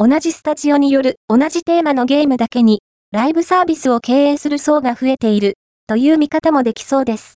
同じスタジオによる同じテーマのゲームだけに、ライブサービスを経営する層が増えている、という見方もできそうです。